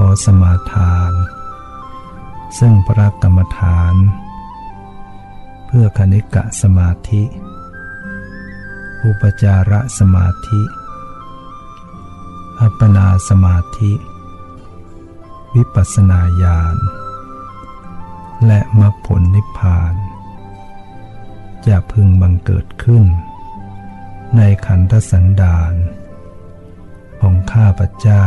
ขอสมาทาน ซึ่งพระกรรมฐาน เพื่อคณิกะสมาธิ อุปจาระสมาธิ อัปปนาสมาธิ วิปัสนาญาณ และมรรคผลนิพพาน จะพึงบังเกิดขึ้น ในขันธสันดานของข้าพระเจ้า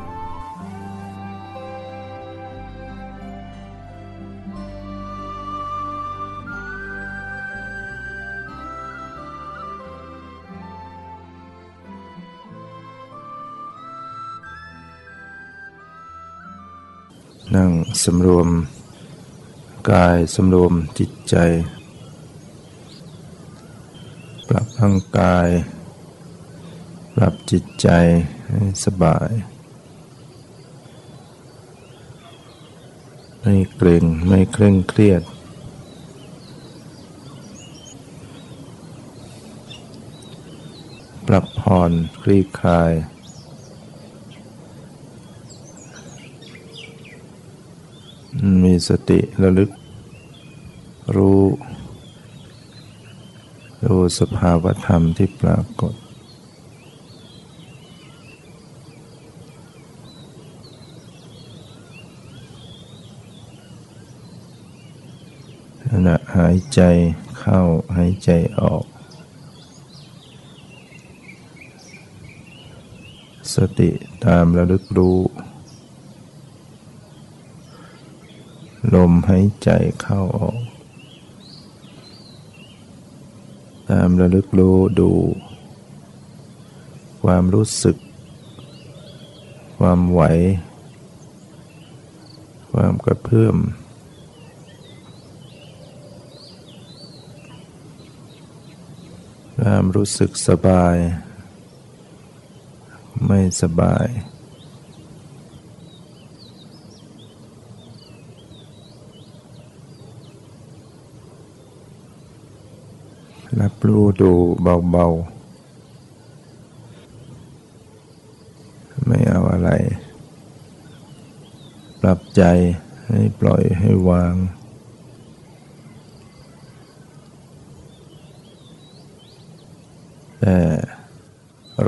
นั่งสำรวม กายสำรวมจิตใจ ปรับร่างกาย ปรับจิตใจให้สบายไม่เกร็งไม่เคร่งเครียด ปรับผ่อนคลี่คลาย มีสติระลึก รู้รู้สภาวธรรมที่ปรากฏ ขณะหายใจเข้าหายใจออก สติตามระลึกรู้ ลมหายใจเข้าออก ตามระลึกรู้ดู ความรู้สึก ความไหว ความกระเพื่อมความรู้สึกสบาย ไม่สบาย รับรู้ดูเบาๆ ไม่เอาอะไร ปรับใจให้ปล่อยให้วาง แต่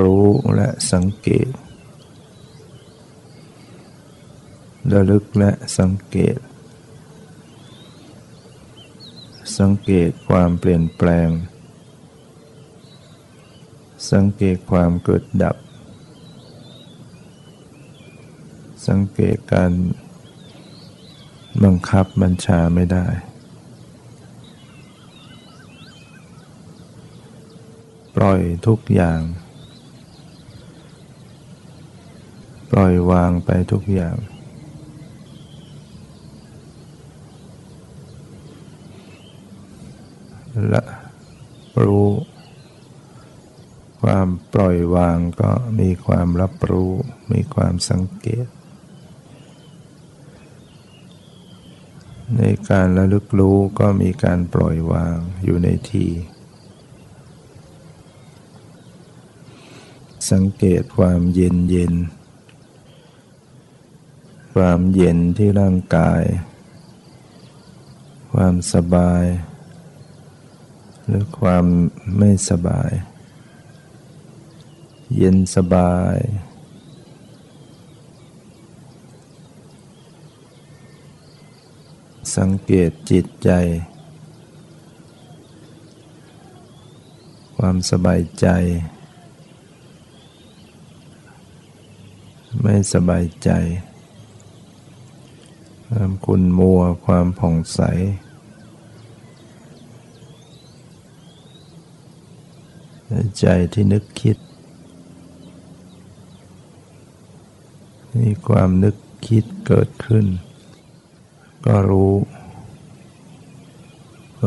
รู้และสังเกตระลึกและสังเกต สังเกตความเปลี่ยนแปลง สังเกตความเกิดดับ สังเกตการบังคับบัญชาไม่ได้ ปล่อยทุกอย่าง ปล่อยวางไปทุกอย่าง และรู้ ความปล่อยวางก็มีความรับรู้ มีความสังเกต ในการระลึกรู้ก็มีการปล่อยวางอยู่ในที สังเกตความเย็นเย็น ความเย็นที่ร่างกาย ความสบาย หรือความไม่สบาย เย็นสบาย สังเกตจิตใจ ความสบายใจ ไม่สบายใจ ความคุณมัวความผ่องใสใจที่นึกคิด มีความนึกคิดเกิดขึ้น ก็รู้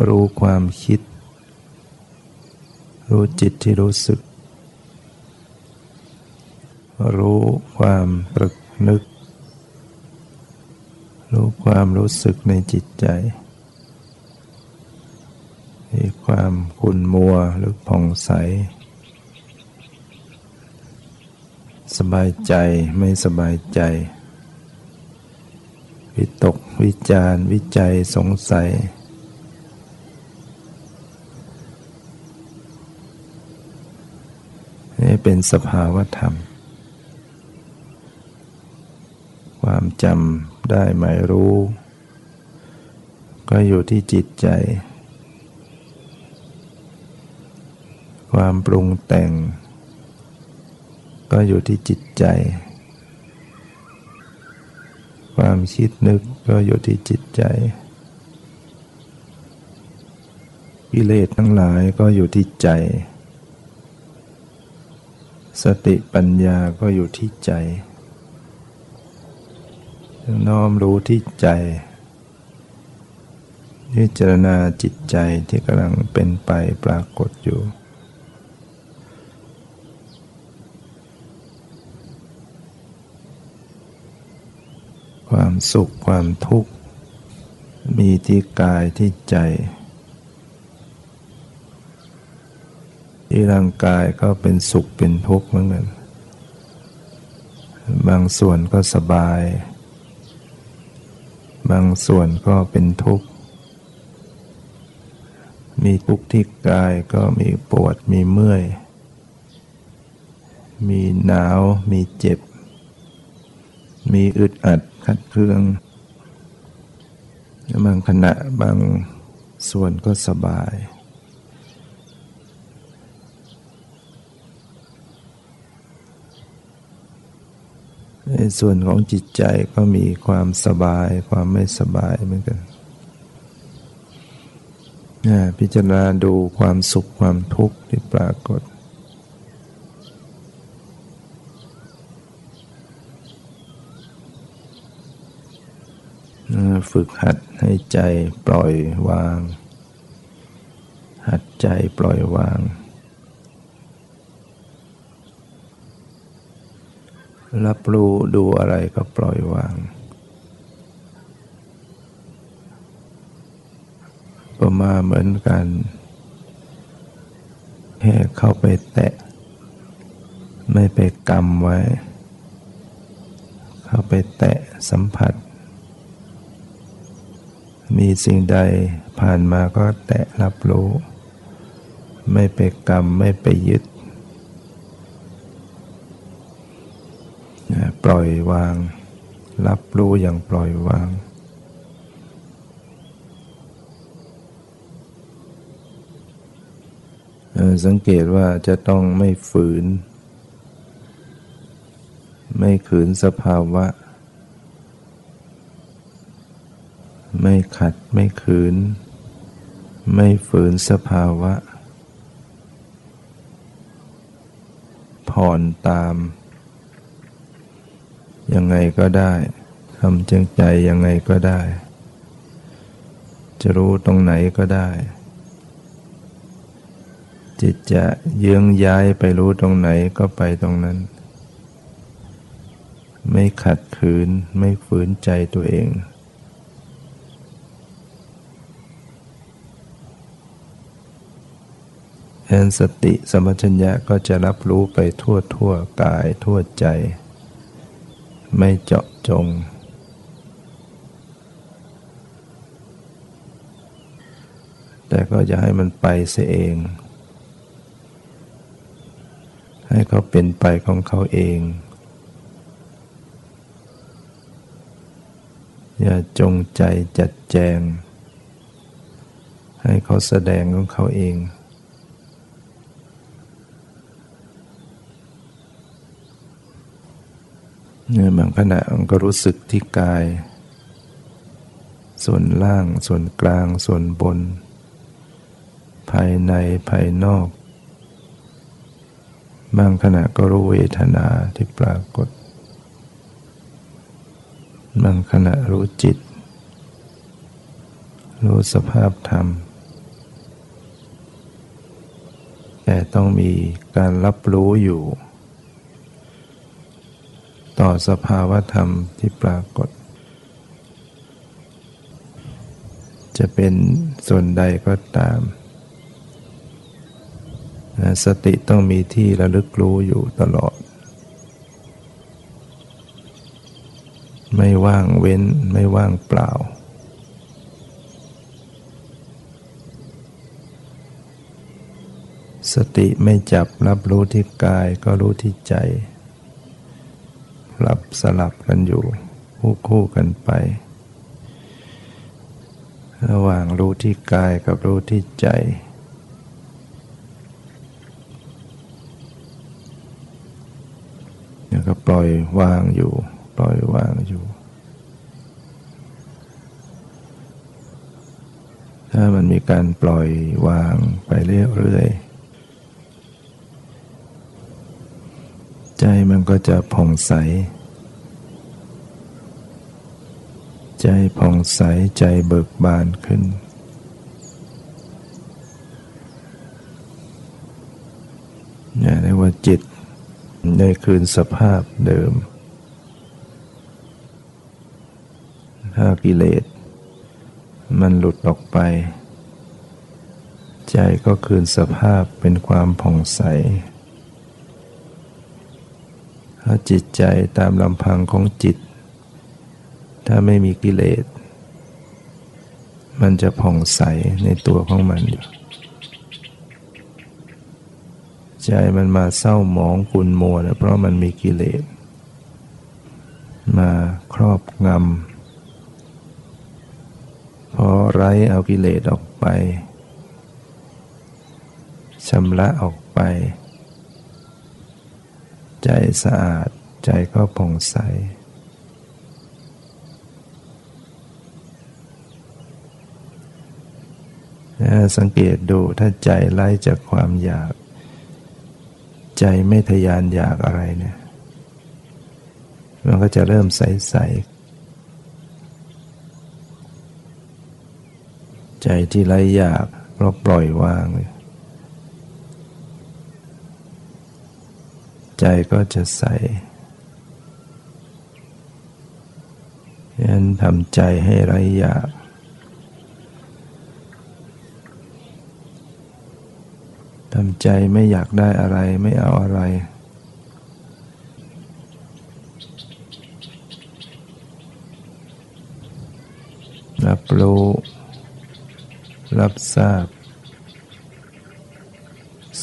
รู้ความคิด รู้จิตที่รู้สึก รู้ความตรึกนึก รู้ความรู้สึกในจิตใจมีความขุ่นมัวหรือผ่องใส สบายใจไม่สบายใจ วิตกวิจารวิจัยสงสัย นี่เป็นสภาวธรรม ความจำได้หมายรู้ ก็อยู่ที่จิตใจ ความปรุงแต่ง ก็อยู่ที่จิตใจ ความคิดนึกก็อยู่ที่จิตใจ กิเลสทั้งหลายก็อยู่ที่ใจ สติปัญญาก็อยู่ที่ใจ น้อมรู้ที่ใจพิจารณาจิตใจที่กำลังเป็นไปปรากฏอยู่ ความสุขความทุกข์ มีที่กายที่ใจ ที่ร่างกายก็เป็นสุขเป็นทุกข์เหมือนกันบางส่วนก็สบาย บางส่วนก็เป็นทุกข์ มีทุกข์ที่กายก็มีปวดมีเมื่อย มีหนาวมีเจ็บ มีอึดอัด ขัดเคืองบางขณะบางส่วนก็สบาย ในส่วนของจิตใจก็มีความสบายความไม่สบายเหมือนกันพิจารณาดูความสุขความทุกข์ที่ปรากฏ ฝึกหัดให้ใจปล่อยวาง หัดใจปล่อยวาง รับรู้ดูอะไรก็ปล่อยวางประมาเหมือนกัน แค่เข้าไปแตะ ไม่ไปกำไว้ เข้าไปแตะสัมผัส มีสิ่งใดผ่านมาก็แตะรับรู้ ไม่ไปกำไม่ไปยึด ปล่อยวาง รับรู้อย่างปล่อยวาง สังเกตว่าจะต้องไม่ฝืน ไม่ขืนสภาวะ ไม่ขัดไม่ขืน ไม่ฝืนสภาวะ ผ่อนตาม ยังไงก็ได้ทำจังใจยังไงก็ได้ จะรู้ตรงไหนก็ได้ จิตจะเยื้องย้ายไปรู้ตรงไหนก็ไปตรงนั้น ไม่ขัดขืนไม่ฝืนใจตัวเอง แอนสติสมัชัญญะก็จะรับรู้ไปทั่วทั่วกายทั่วใจ ไม่เจาะจง แต่ก็จะให้มันไปเสียเอง ให้เขาเป็นไปของเขาเอง อย่าจงใจจัดแจง ให้เขาแสดงของเขาเอง เนี่ยบางขณะมันก็รู้สึกที่กาย ส่วนล่าง ส่วนกลาง ส่วนบน ภายในภายนอก บางขณะก็รู้เวทนาที่ปรากฏ บางขณะรู้จิต รู้สภาพธรรม แต่ต้องมีการรับรู้อยู่ ต่อสภาวธรรมที่ปรากฏ จะเป็นส่วนใดก็ตาม สติต้องมีที่ระลึกรู้อยู่ตลอด ไม่ว่างเว้นไม่ว่างเปล่าสติไม่จับรับรู้ที่กายก็รู้ที่ใจ หลับสลับกันอยู่คู่คู่กันไป ระหว่างรู้ที่กายกับรู้ที่ใจ แล้วก็ปล่อยวางอยู่ ปล่อยวางอยู่ ถ้ามันมีการปล่อยวางไปเรื่อยๆ ใจมันก็จะผ่องใส ใจผ่องใสใจเบิกบานขึ้นนี่เรียกว่าจิตได้คืนสภาพเดิม ถ้ากิเลส มันหลุดออกไป ใจก็คืนสภาพเป็นความผ่องใส ถ้าจิตใจตามลำพังของจิต ถ้าไม่มีกิเลส มันจะผ่องใสในตัวของมันอยู่ใจมันมาเศร้าหมองขุนมัวนะเพราะมันมีกิเลส มาครอบงำพอไร้เอากิเลสออกไปชำระออกไป ใจสะอาดใจก็ผ่องใส สังเกตดูถ้าใจไล่จากความอยาก ใจไม่ทยานอยากอะไรเนี่ย มันก็จะเริ่มใสๆ ใจที่ไล่อยากเราปล่อยวางเลย ใจก็จะใสยันทำใจให้ไรอยากทำใจไม่อยากได้อะไรไม่เอาอะไร รับรู้ รับทราบ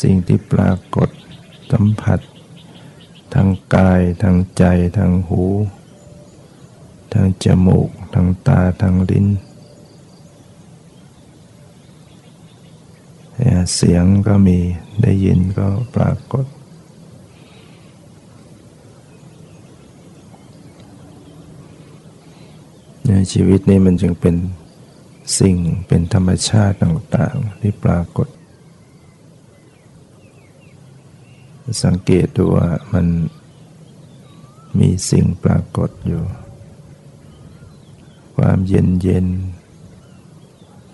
สิ่งที่ปรากฏสัมผัส ทางกายทางใจทางหู ทางจมูกทางตาทางลิ้น เสียงก็มีได้ยินก็ปรากฏ ในชีวิตนี้มันจึงเป็นสิ่งเป็นธรรมชาติต่าง ๆ ที่ปรากฏ สังเกตดูว่ามันมีสิ่งปรากฏอยู่ ความเย็นเย็น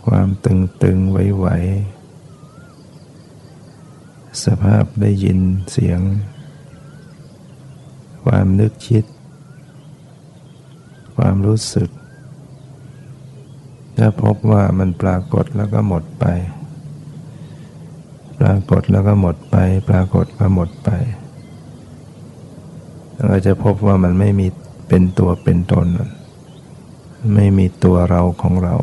ความตึงตึงไหวไหว สภาพได้ยินเสียง ความนึกคิด ความรู้สึก ถ้าพบว่ามันปรากฏแล้วก็หมดไป ปรากฏแล้วก็หมดไป ปรากฏก็หมดไป เราจะพบว่ามันไม่มีเป็นตัวเป็นตน ไม่มีตัวเราของเรา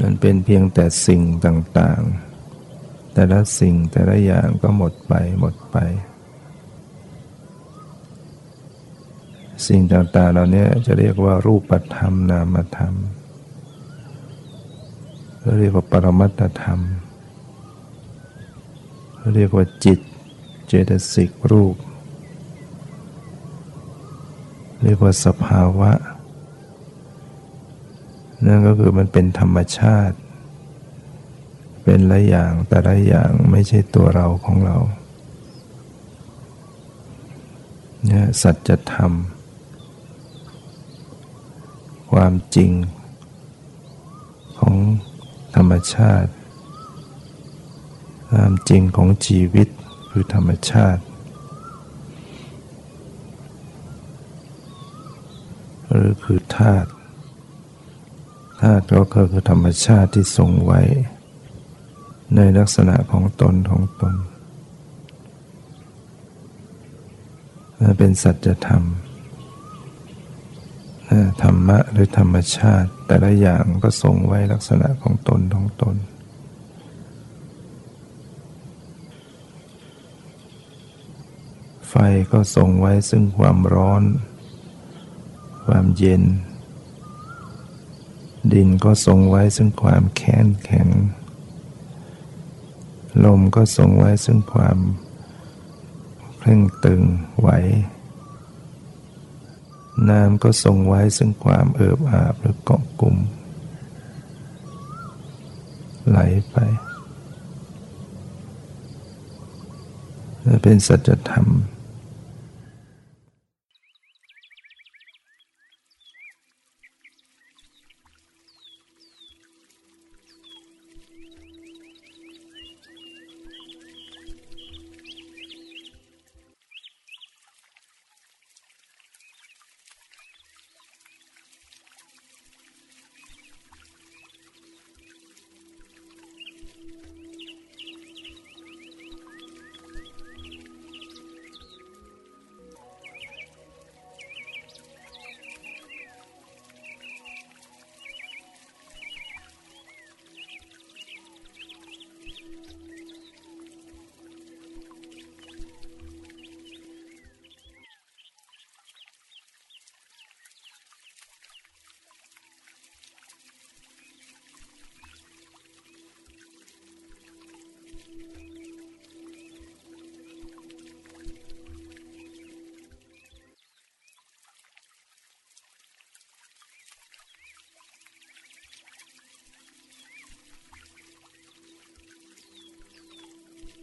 มันเป็นเพียงแต่สิ่งต่างๆ แต่ละสิ่งแต่ละอย่างก็หมดไปหมดไป สิ่งต่างๆ เหล่านี้จะเรียกว่ารูปธรรมนามธรรม เรียกว่าปรมัตธรรม เรียกว่าจิต เจตสิกรูป เรียกว่าสภาวะ นั่นก็คือมันเป็นธรรมชาติ เป็นละอย่างแต่ละอย่างไม่ใช่ตัวเราของเราเนี่ยสัจธรรม ความจริงของ ธรรมชาติความจริงของชีวิตคือธรรมชาติ หรือคือธาตุธาตุก็คือธรรมชาติที่ทรงไว้ ในลักษณะของตนของตน เป็นสัจธรรม ธรรมะหรือธรรมชาติ แต่ละอย่างก็ทรงไว้ลักษณะของตนของตน ไฟก็ทรงไว้ซึ่งความร้อน ความเย็น ดินก็ทรงไว้ซึ่งความแข็งแข็ง ลมก็ทรงไว้ซึ่งความเคร่งตึงไหว น้ำก็ทรงไว้ซึ่งความเอิบอาบหรือเกาะกลุ่ม ไหลไปเป็นสัจธรรม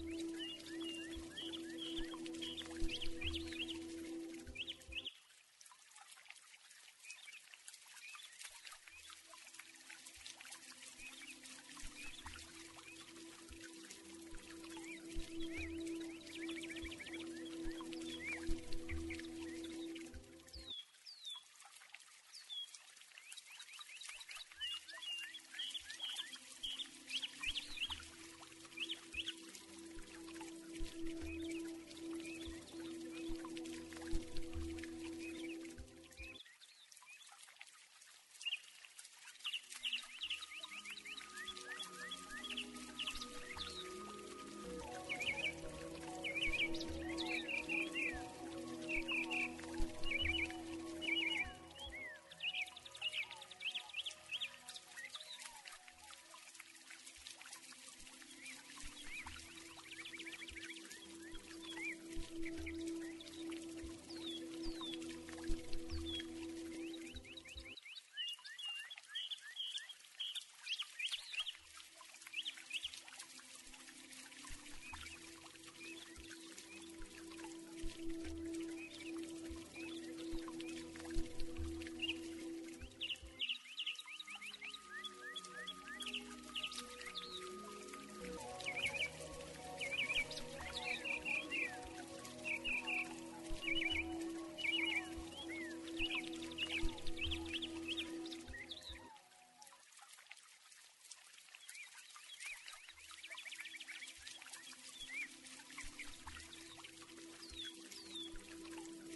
อ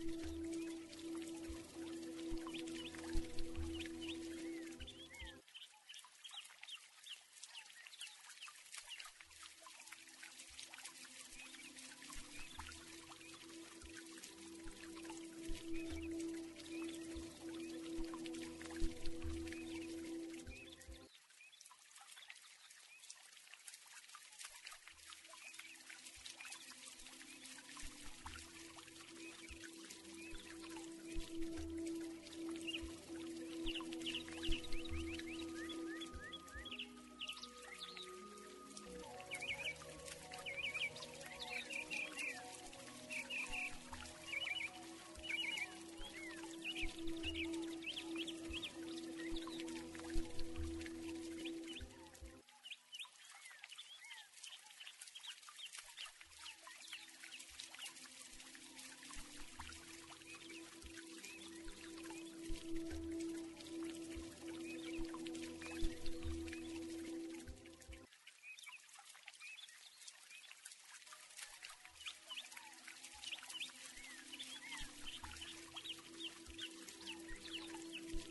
Thank you.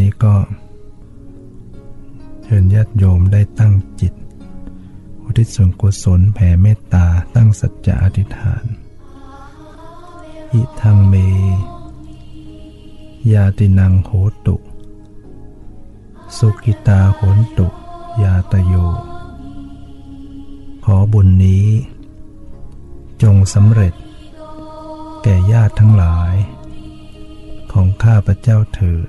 นี้ก็ เชิญญาติโยมได้ตั้งจิต อุทิศส่วนกุศลแผ่เมตตาตั้งสัจจะอธิษฐาน อิทังเม ยาตินังโหตุ สุกิตาโหนตุ ยาตโย ขอบุญนี้ จงสำเร็จ แก่ญาติทั้งหลายของข้าพระเจ้าเถิด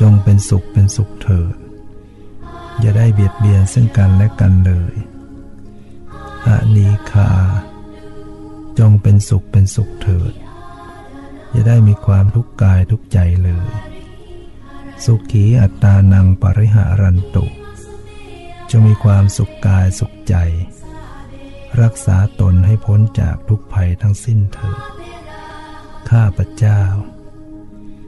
จงเป็นสุขเป็นสุขเถิด อย่าได้เบียดเบียนซึ่งกันและกันเลยอานีคา จงเป็นสุขเป็นสุขเถิด อย่าได้มีความทุกข์กายทุกใจเลย สุขีอัตตานังปริหารันตุ จงมีความสุขกายสุขใจ รักษาตนให้พ้นจากทุกภัยทั้งสิ้นเถิด ข้าพเจ้า